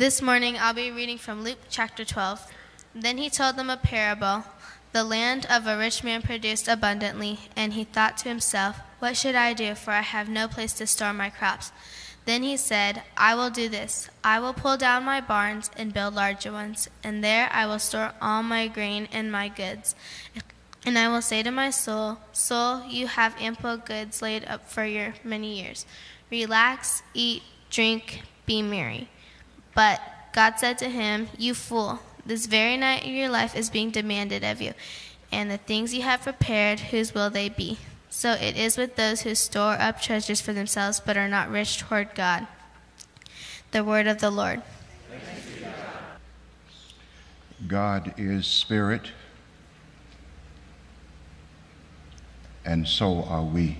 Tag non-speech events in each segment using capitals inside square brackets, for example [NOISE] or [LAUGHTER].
This morning I'll be reading from Luke chapter 12. Then he told them a parable. The land of a rich man produced abundantly, and he thought to himself, What should I do, for I have no place to store my crops? Then he said, I will do this. I will pull down my barns and build larger ones, and there I will store all my grain and my goods. And I will say to my soul, Soul, you have ample goods laid up for your many years. Relax, eat, drink, be merry. But God said to him, You fool, this very night your life is being demanded of you, and the things you have prepared, whose will they be? So it is with those who store up treasures for themselves but are not rich toward God. The word of the Lord. God is spirit, and so are we.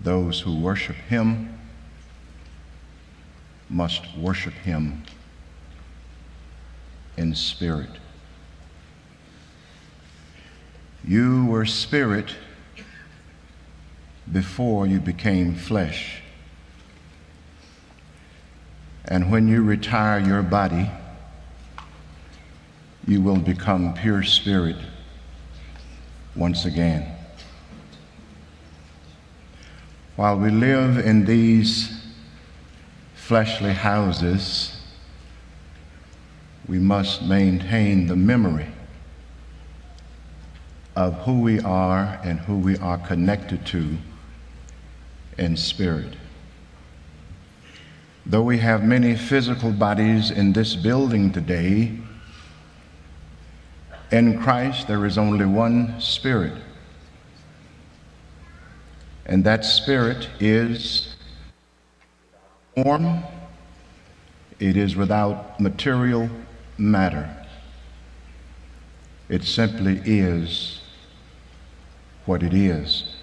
Those who worship him must worship him in spirit. You were spirit before you became flesh. And when you retire your body, you will become pure spirit once again. While we live in these fleshly houses, we must maintain the memory of who we are and who we are connected to in spirit. Though we have many physical bodies in this building today, in Christ there is only one spirit. And that spirit is form, it is without material matter. It simply is what it is.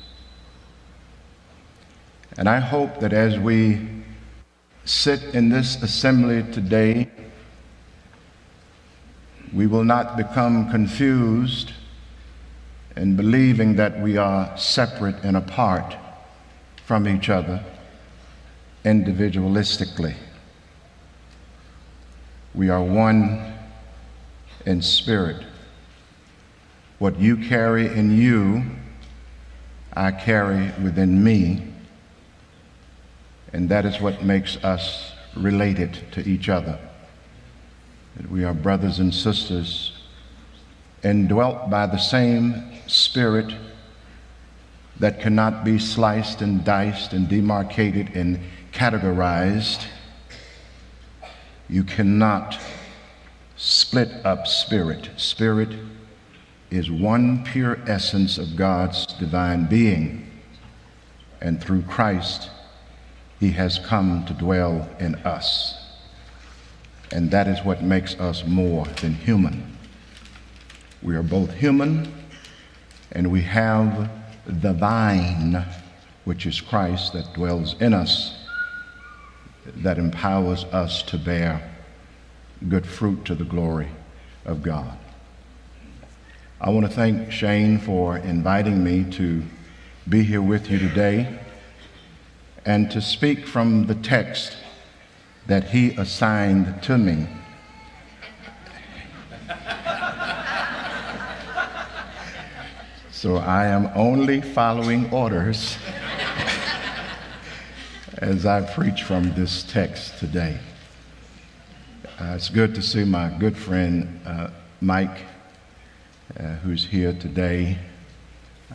And I hope that as we sit in this assembly today, we will not become confused in believing that we are separate and apart from each other individualistically. We are one in spirit. What you carry in you I carry within me. And that is what makes us related to each other. That we are brothers and sisters indwelt by the same Spirit that cannot be sliced and diced and demarcated and categorized. You cannot split up spirit. Spirit is one pure essence of God's divine being. And through Christ, he has come to dwell in us. And that is what makes us more than human. We are both human and we have the vine, which is Christ, that dwells in us, that empowers us to bear good fruit to the glory of God. I want to thank Shane for inviting me to be here with you today and to speak from the text that he assigned to me. so I am only following orders [LAUGHS] as I preach from this text today. Uh, it's good to see my good friend uh, Mike uh, who's here today.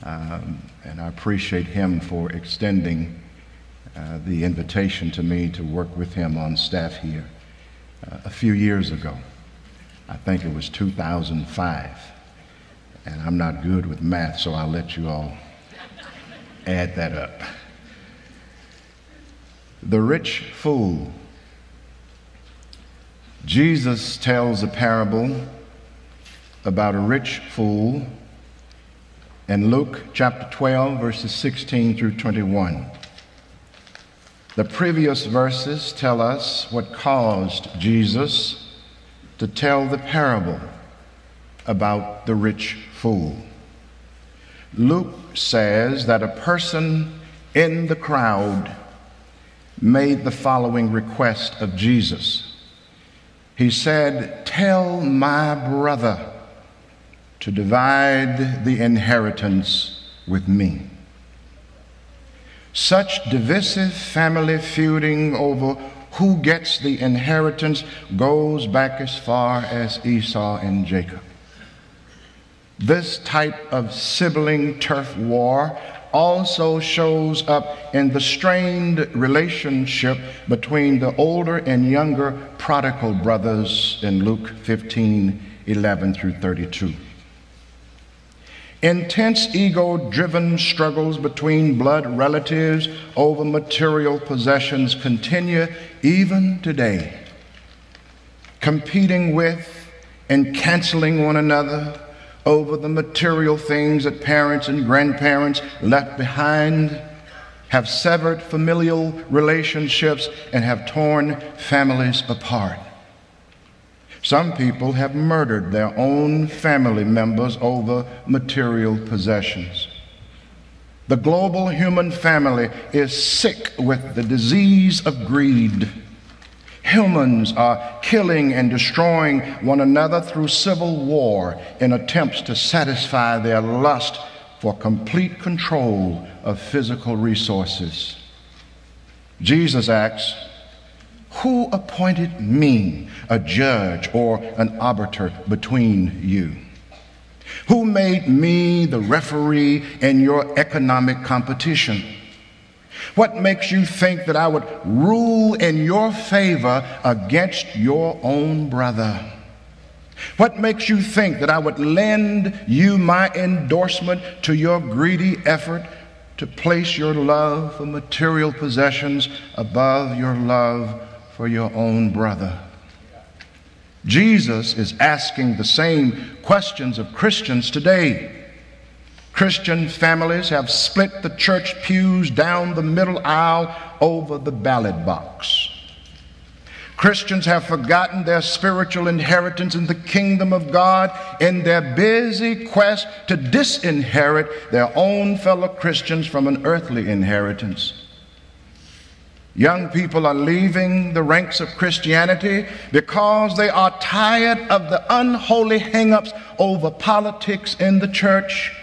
Um, and I appreciate him for extending uh, the invitation to me to work with him on staff here uh, a few years ago. I think it was 2005. And I'm not good with math, so I'll let you all add that up. The rich fool. Jesus tells a parable about a rich fool in Luke chapter 12, verses 16 through 21. The previous verses tell us what caused Jesus to tell the parable about the rich fool. Luke says that a person in the crowd made the following request of Jesus. He said, Tell my brother to divide the inheritance with me. Such divisive family feuding over who gets the inheritance goes back as far as Esau and Jacob. This type of sibling turf war also shows up in the strained relationship between the older and younger prodigal brothers in Luke 15 11 through 32. Intense ego driven struggles between blood relatives over material possessions continue even today. Competing with and canceling one another over the material things that parents and grandparents left behind have severed familial relationships and have torn families apart. Some people have murdered their own family members over material possessions. The global human family is sick with the disease of greed. Humans are killing and destroying one another through civil war in attempts to satisfy their lust for complete control of physical resources. Jesus asks, who appointed me a judge or an arbiter between you? Who made me the referee in your economic competition? What makes you think that I would rule in your favor against your own brother? What makes you think that I would lend you my endorsement to your greedy effort to place your love for material possessions above your love for your own brother. Jesus is asking the same questions of Christians today. Christian families have split the church pews down the middle aisle over the ballot box. Christians have forgotten their spiritual inheritance in the kingdom of God in their busy quest to disinherit their own fellow Christians from an earthly inheritance. Young people are leaving the ranks of Christianity because they are tired of the unholy hangups over politics in the church.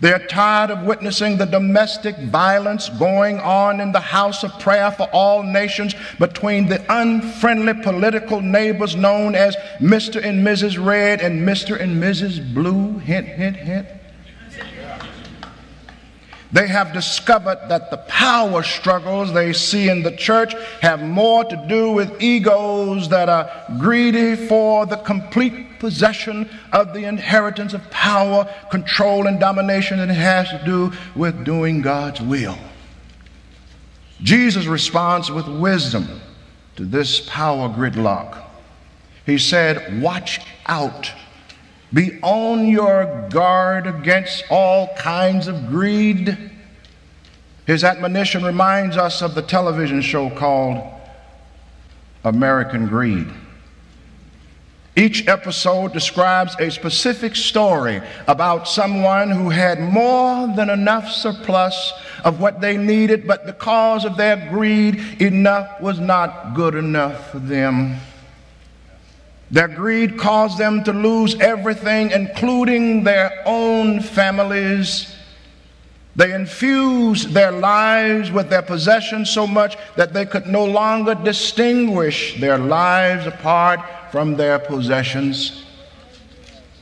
They're tired of witnessing the domestic violence going on in the house of prayer for all nations between the unfriendly political neighbors known as Mr. and Mrs. Red and Mr. and Mrs. Blue. Hint, hint, hint. They have discovered that the power struggles they see in the church have more to do with egos that are greedy for the complete possession of the inheritance of power, control, and domination than it has to do with doing God's will. Jesus responds with wisdom to this power gridlock. He said, Watch out be on your guard against all kinds of greed. His admonition reminds us of the television show called American Greed. Each episode describes a specific story about someone who had more than enough surplus of what they needed, but because of their greed, enough was not good enough for them. Their greed caused them to lose everything, including their own families. They infused their lives with their possessions so much that they could no longer distinguish their lives apart from their possessions.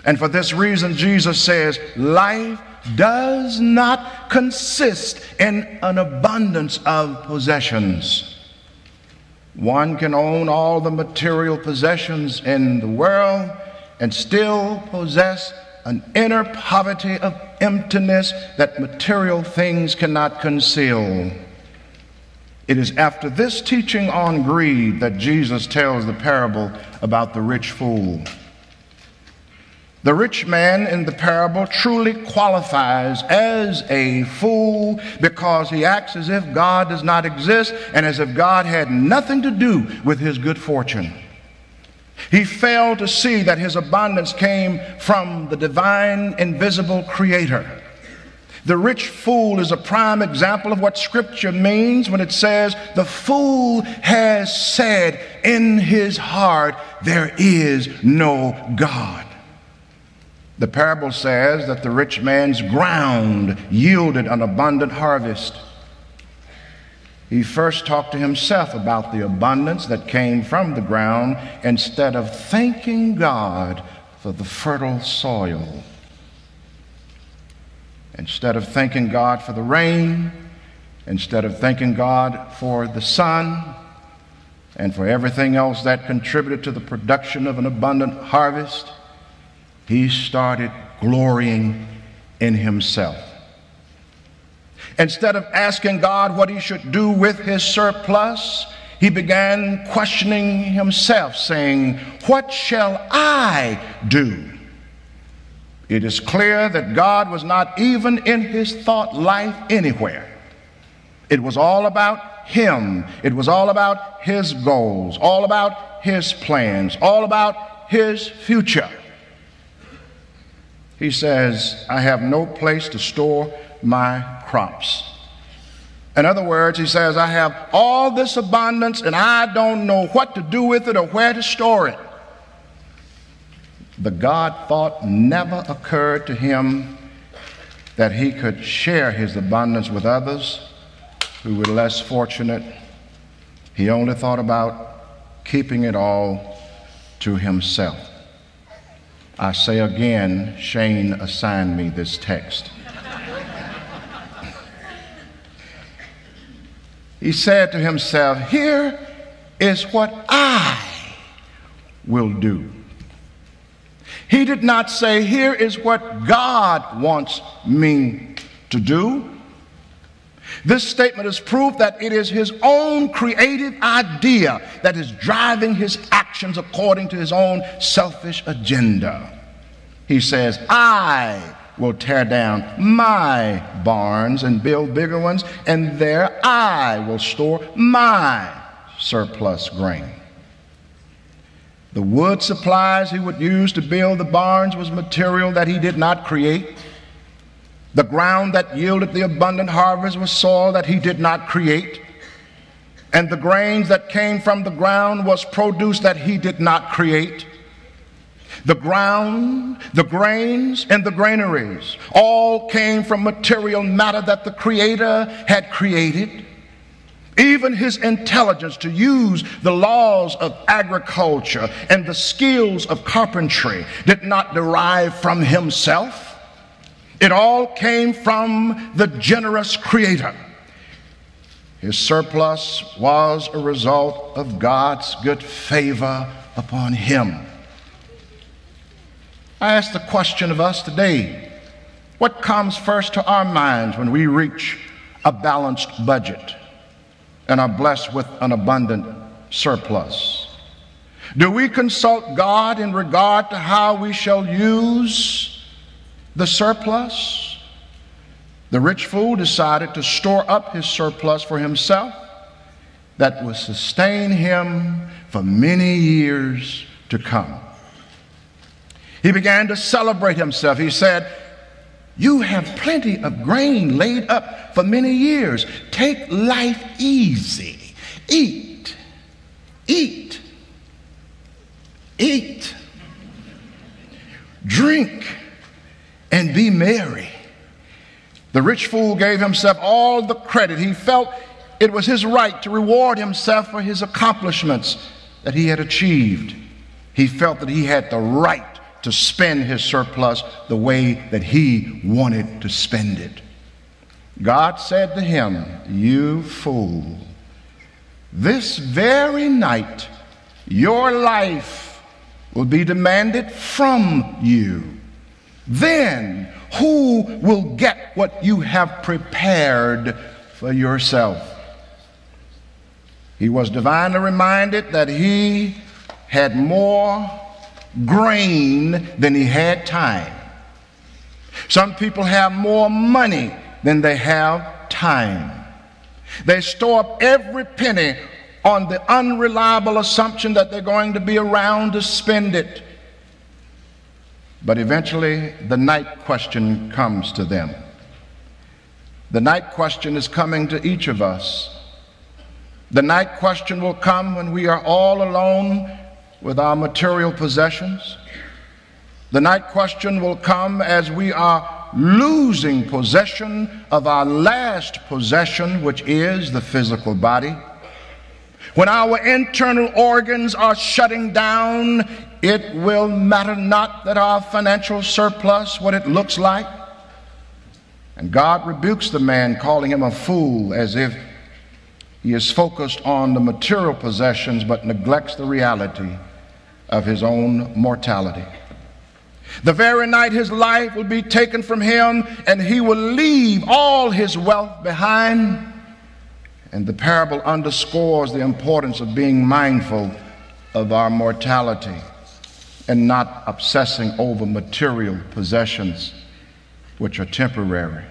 And for this reason, Jesus says, life does not consist in an abundance of possessions. One can own all the material possessions in the world and still possess an inner poverty of emptiness that material things cannot conceal. It is after this teaching on greed that Jesus tells the parable about the rich fool. The rich man in the parable truly qualifies as a fool because he acts as if God does not exist and as if God had nothing to do with his good fortune. He failed to see that his abundance came from the divine, invisible creator. The rich fool is a prime example of what Scripture means when it says, The fool has said in his heart, There is no God. The parable says that the rich man's ground yielded an abundant harvest. He first talked to himself about the abundance that came from the ground instead of thanking God for the fertile soil. Instead of thanking God for the rain, instead of thanking God for the sun, and for everything else that contributed to the production of an abundant harvest, he started glorying in himself. Instead of asking God what he should do with his surplus, he began questioning himself, saying, What shall I do? It is clear that God was not even in his thought life anywhere. It was all about him, it was all about his goals, all about his plans, all about his future. He says, I have no place to store my crops. In other words, he says, I have all this abundance and I don't know what to do with it or where to store it. The God thought never occurred to him that he could share his abundance with others who were less fortunate. He only thought about keeping it all to himself. I say again, Shane assigned me this text. he said to himself, Here is what I will do. He did not say, Here is what God wants me to do. This statement is proof that it is his own creative idea that is driving his actions according to his own selfish agenda. He says, I will tear down my barns and build bigger ones, and there I will store my surplus grain. The wood supplies he would use to build the barns was material that he did not create. The ground that yielded the abundant harvest was soil that he did not create. And the grains that came from the ground was produce that he did not create. The ground, the grains, and the granaries all came from material matter that the Creator had created. Even his intelligence to use the laws of agriculture and the skills of carpentry did not derive from himself. It all came from the generous creator. His surplus was a result of God's good favor upon him. I ask the question of us today what comes first to our minds when we reach a balanced budget? and are blessed with an abundant surplus? Do we consult God in regard to how we shall use the surplus? The rich fool decided to store up his surplus for himself that would sustain him for many years to come. He began to celebrate himself. He said, you have plenty of grain laid up for many years. Take life easy. Eat. Eat. Eat. Drink and be merry. The rich fool gave himself all the credit. He felt it was his right to reward himself for his accomplishments that he had achieved. He felt that he had the right to spend his surplus the way that he wanted to spend it. God said to him, You fool, this very night your life will be demanded from you. Then who will get what you have prepared for yourself? He was divinely reminded that he had more grain than he had time. Some people have more money than they have time. They store up every penny on the unreliable assumption that they're going to be around to spend it. But eventually, the night question comes to them The night question is coming to each of us. The night question will come when we are all alone with our material possessions. The night question will come as we are losing possession of our last possession, which is the physical body. When our internal organs are shutting down, it will matter not that our financial surplus, what it looks like. And God rebukes the man, calling him a fool, as if he is focused on the material possessions but neglects the reality of his own mortality. The very night his life will be taken from him and he will leave all his wealth behind. And the parable underscores the importance of being mindful of our mortality and not obsessing over material possessions which are temporary.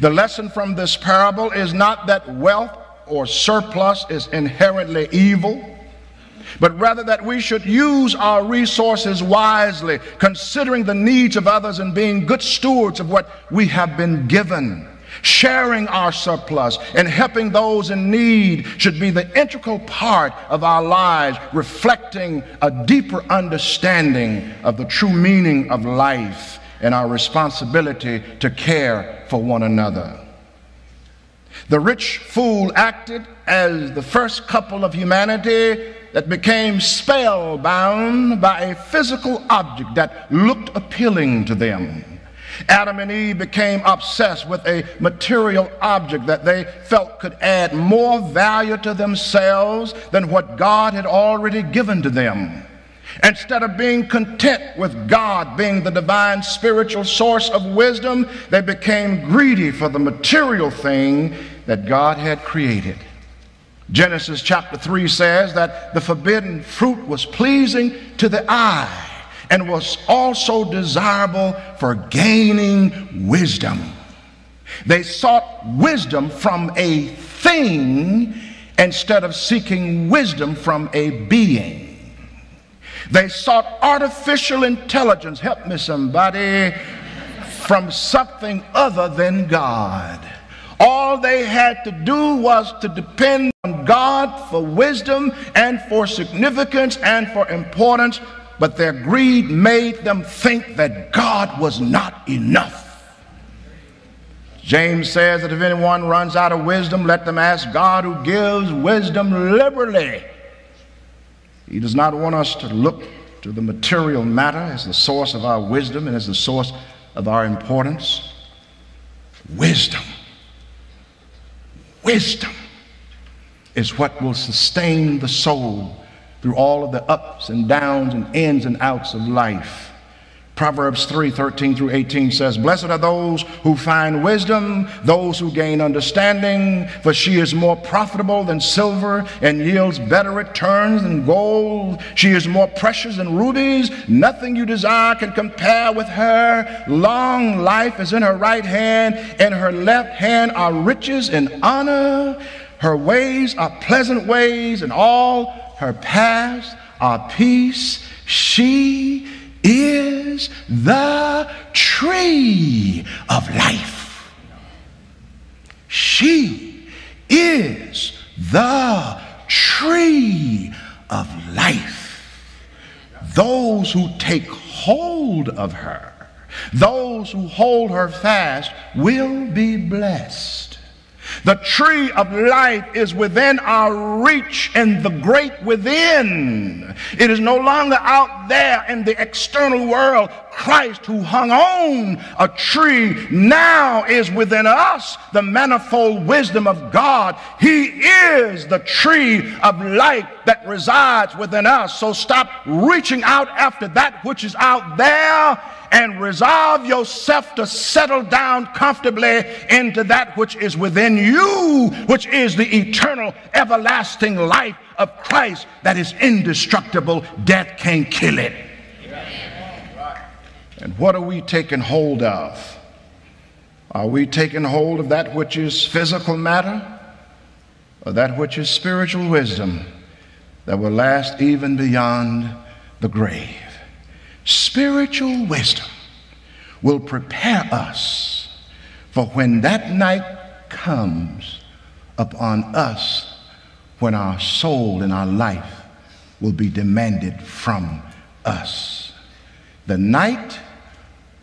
The lesson from this parable is not that wealth or surplus is inherently evil but rather that we should use our resources wisely, considering the needs of others and being good stewards of what we have been given. Sharing our surplus and helping those in need should be the integral part of our lives, reflecting a deeper understanding of the true meaning of life and our responsibility to care for one another. The rich fool acted as the first couple of humanity that became spellbound by a physical object that looked appealing to them. Adam and Eve became obsessed with a material object that they felt could add more value to themselves than what God had already given to them. Instead of being content with God being the divine spiritual source of wisdom, they became greedy for the material thing that God had created. Genesis chapter 3 says that the forbidden fruit was pleasing to the eye and was also desirable for gaining wisdom. They sought wisdom from a thing instead of seeking wisdom from a being. They sought artificial intelligence, help me somebody, from something other than God. All they had to do was to depend on God for wisdom and for significance and for importance, but their greed made them think that God was not enough. James says that if anyone runs out of wisdom, let them ask God who gives wisdom liberally. He does not want us to look to the material matter as the source of our wisdom and as the source of our importance. Wisdom Wisdom is what will sustain the soul through all of the ups and downs and ins and outs of life. Proverbs 3 13 through 18 says, Blessed are those who find wisdom, those who gain understanding, for she is more profitable than silver and yields better returns than gold. She is more precious than rubies. Nothing you desire can compare with her. Long life is in her right hand, in her left hand are riches and honor. Her ways are pleasant ways, and all her paths are peace. She is the tree of life. She is the tree of life. Those who take hold of her, those who hold her fast, will be blessed. The tree of life is within our reach and the great within. It is no longer out there in the external world. Christ, who hung on a tree, now is within us the manifold wisdom of God. He is the tree of life that resides within us. So stop reaching out after that which is out there and resolve yourself to settle down comfortably into that which is within you, which is the eternal, everlasting life of Christ that is indestructible. Death can't kill it. And what are we taking hold of? Are we taking hold of that which is physical matter or that which is spiritual wisdom that will last even beyond the grave? Spiritual wisdom will prepare us For when that night comes upon us, when our soul and our life will be demanded from us. The night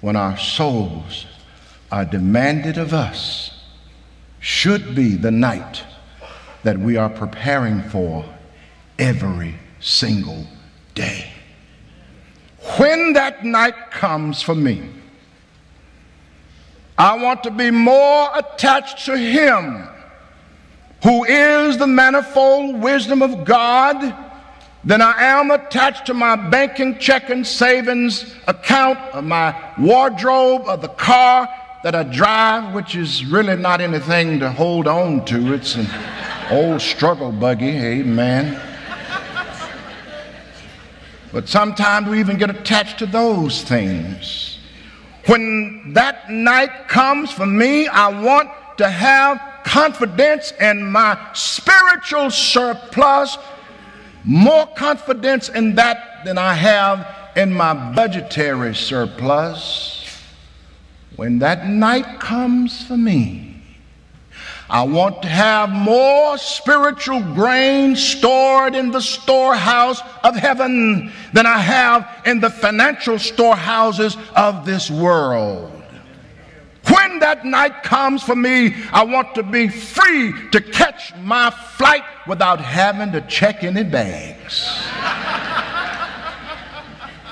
when our souls are demanded of us should be the night that we are preparing for every single day. When that night comes for me, I want to be more attached to Him who is the manifold wisdom of God than I am attached to my banking, checking, savings account, of my wardrobe, of the car that I drive, which is really not anything to hold on to. It's an old struggle buggy, amen. But sometimes we even get attached to those things. When that night comes for me, I want to have confidence in my spiritual surplus, more confidence in that than I have in my budgetary surplus. When that night comes for me, I want to have more spiritual grain stored in the storehouse of heaven than I have in the financial storehouses of this world. When that night comes for me, I want to be free to catch my flight without having to check any bags.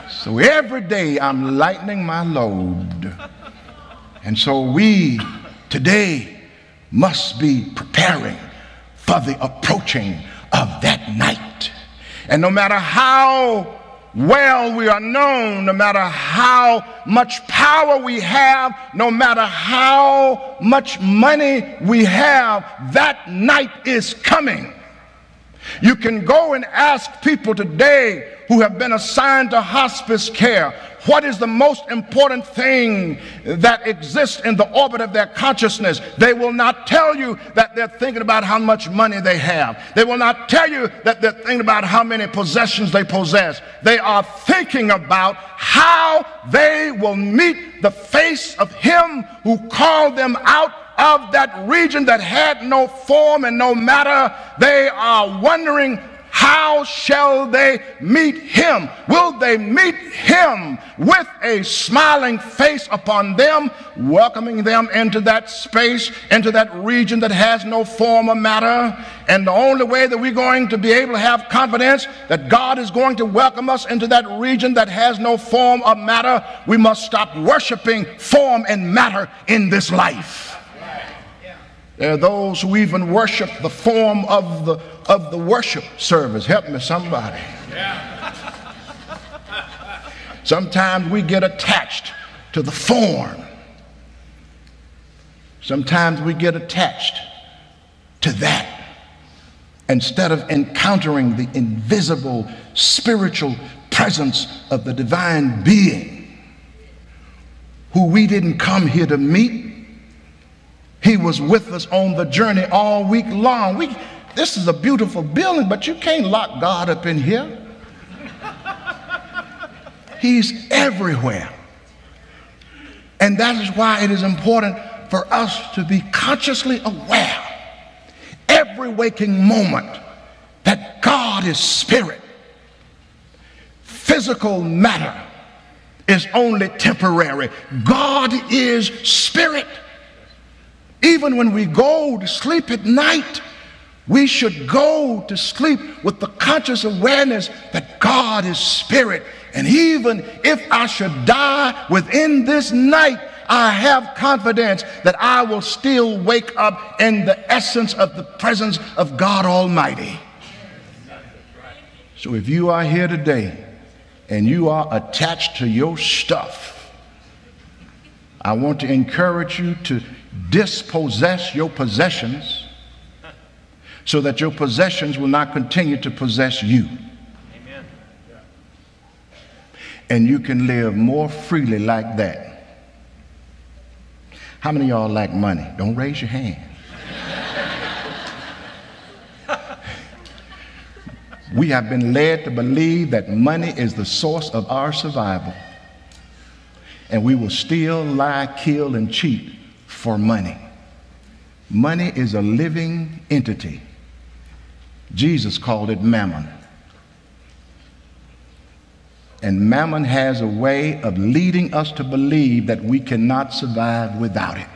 so every day I'm lightening my load. And so we today must be preparing for the approaching of that night. And no matter how well we are known, no matter how much power we have, no matter how much money we have, that night is coming. You can go and ask people today who have been assigned to hospice care what is the most important thing that exists in the orbit of their consciousness. They will not tell you that they're thinking about how much money they have. They will not tell you that they're thinking about how many possessions they possess. They are thinking about how they will meet the face of Him who called them out of that region that had no form and no matter. They are wondering how shall they meet him? Will they meet him with a smiling face upon them, welcoming them into that space, into that region that has no form or matter? And the only way that we're going to be able to have confidence that God is going to welcome us into that region that has no form or matter, we must stop worshiping form and matter in this life. There are those who even worship the form of the, of the worship service. Help me, somebody. Sometimes we get attached to the form. Sometimes we get attached to that instead of encountering the invisible spiritual presence of the divine being who we didn't come here to meet he was with us on the journey all week long. We, this is a beautiful building, but you can't lock God up in here. He's everywhere. And that is why it is important for us to be consciously aware every waking moment that God is spirit. Physical matter is only temporary. God is spirit. Even when we go to sleep at night, we should go to sleep with the conscious awareness that God is spirit. And even if I should die within this night, I have confidence that I will still wake up in the essence of the presence of God Almighty. So if you are here today and you are attached to your stuff, I want to encourage you to dispossess your possessions so that your possessions will not continue to possess you. Amen. And you can live more freely like that. How many y'all like money? Don't raise your hand. [LAUGHS] we have been led to believe that money is the source of our survival. And we will steal, lie, kill, and cheat for money. Money is a living entity. Jesus called it mammon. And mammon has a way of leading us to believe that we cannot survive without it.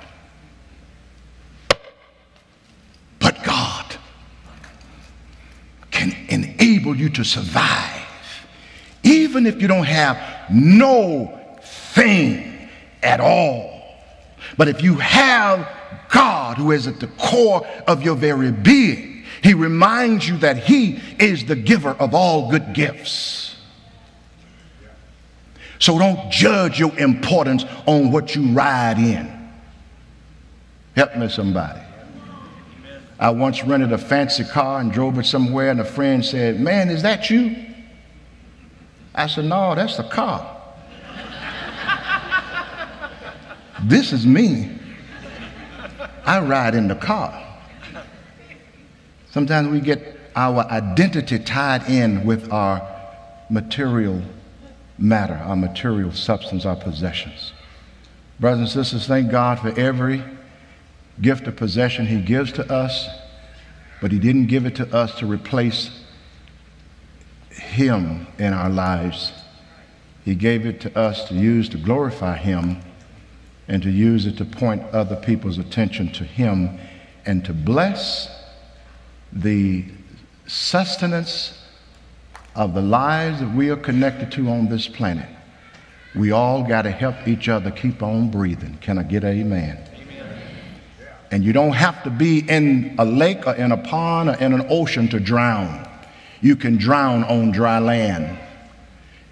But God can enable you to survive, even if you don't have no thing at all. But if you have God who is at the core of your very being, He reminds you that He is the giver of all good gifts. So don't judge your importance on what you ride in. Help me, somebody. I once rented a fancy car and drove it somewhere, and a friend said, Man, is that you? I said, No, that's the car. [LAUGHS] this is me. I ride in the car. Sometimes we get our identity tied in with our material matter, our material substance, our possessions. Brothers and sisters, thank God for every gift of possession He gives to us, but He didn't give it to us to replace Him in our lives. He gave it to us to use to glorify Him and to use it to point other people's attention to Him and to bless the sustenance of the lives that we are connected to on this planet, we all got to help each other keep on breathing. Can I get amen? amen? And you don't have to be in a lake or in a pond or in an ocean to drown. You can drown on dry land.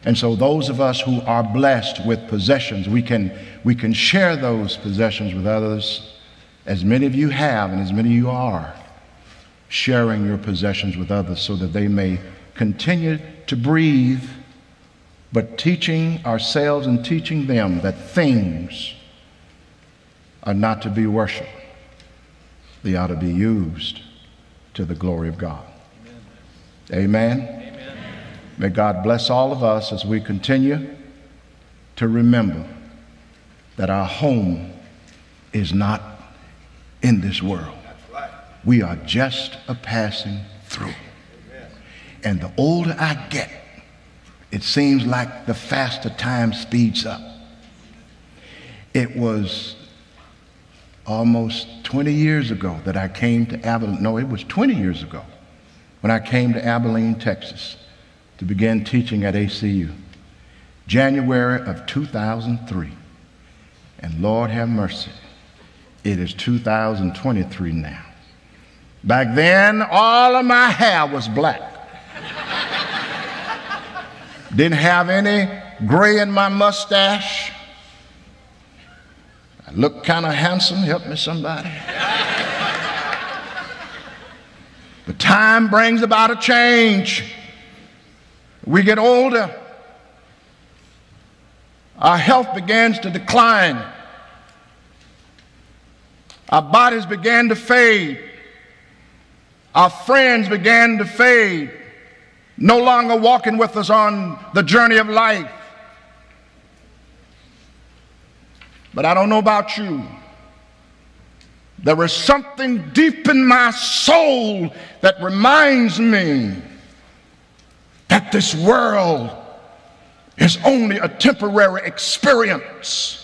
And so those of us who are blessed with possessions, we can, we can share those possessions with others, as many of you have and as many of you are, sharing your possessions with others so that they may continue to breathe, but teaching ourselves and teaching them that things are not to be worshiped. They ought to be used to the glory of God. Amen. Amen. May God bless all of us as we continue to remember that our home is not in this world. We are just a passing through. And the older I get, it seems like the faster time speeds up. It was almost 20 years ago that I came to Abilene. No, it was 20 years ago when I came to Abilene, Texas to begin teaching at ACU. January of 2003. And Lord have mercy, it is 2023 now. Back then, all of my hair was black. Didn't have any gray in my mustache. I looked kind of handsome. Help me, somebody. but time brings about a change. We get older. Our health begins to decline. Our bodies began to fade. Our friends began to fade no longer walking with us on the journey of life. But I don't know about you. There is something deep in my soul that reminds me that this world is only a temporary experience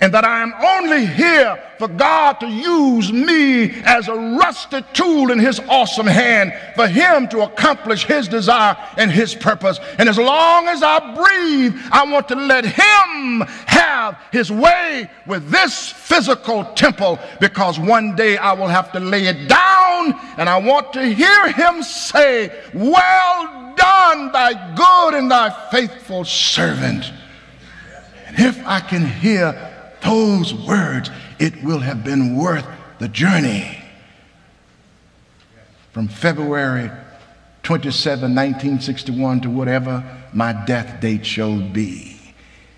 and that I am only here for God to use me as a rusted tool in His awesome hand for Him to accomplish His desire and His purpose. And as long as I breathe, I want to let Him have His way with this physical temple because one day I will have to lay it down and I want to hear Him say, Well done, thy good and thy faithful servant. And if I can hear those words, it will have been worth the journey. From February 27, 1961 to whatever my death date shall be.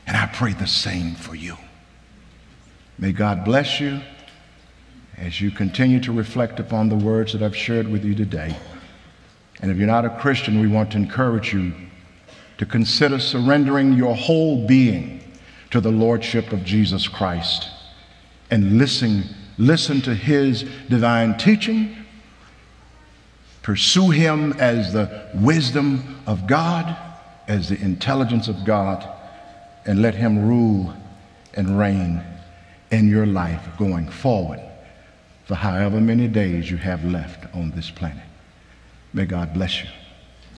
And I pray the same for you. May God bless you as you continue to reflect upon the words that I've shared with you today. And if you're not a Christian, we want to encourage you to consider surrendering your whole being to the Lordship of Jesus Christ. and listen, listen to his divine teaching. Pursue him as the wisdom of God, as the intelligence of God, and let him rule and reign in your life going forward for however many days you have left on this planet. May God bless you.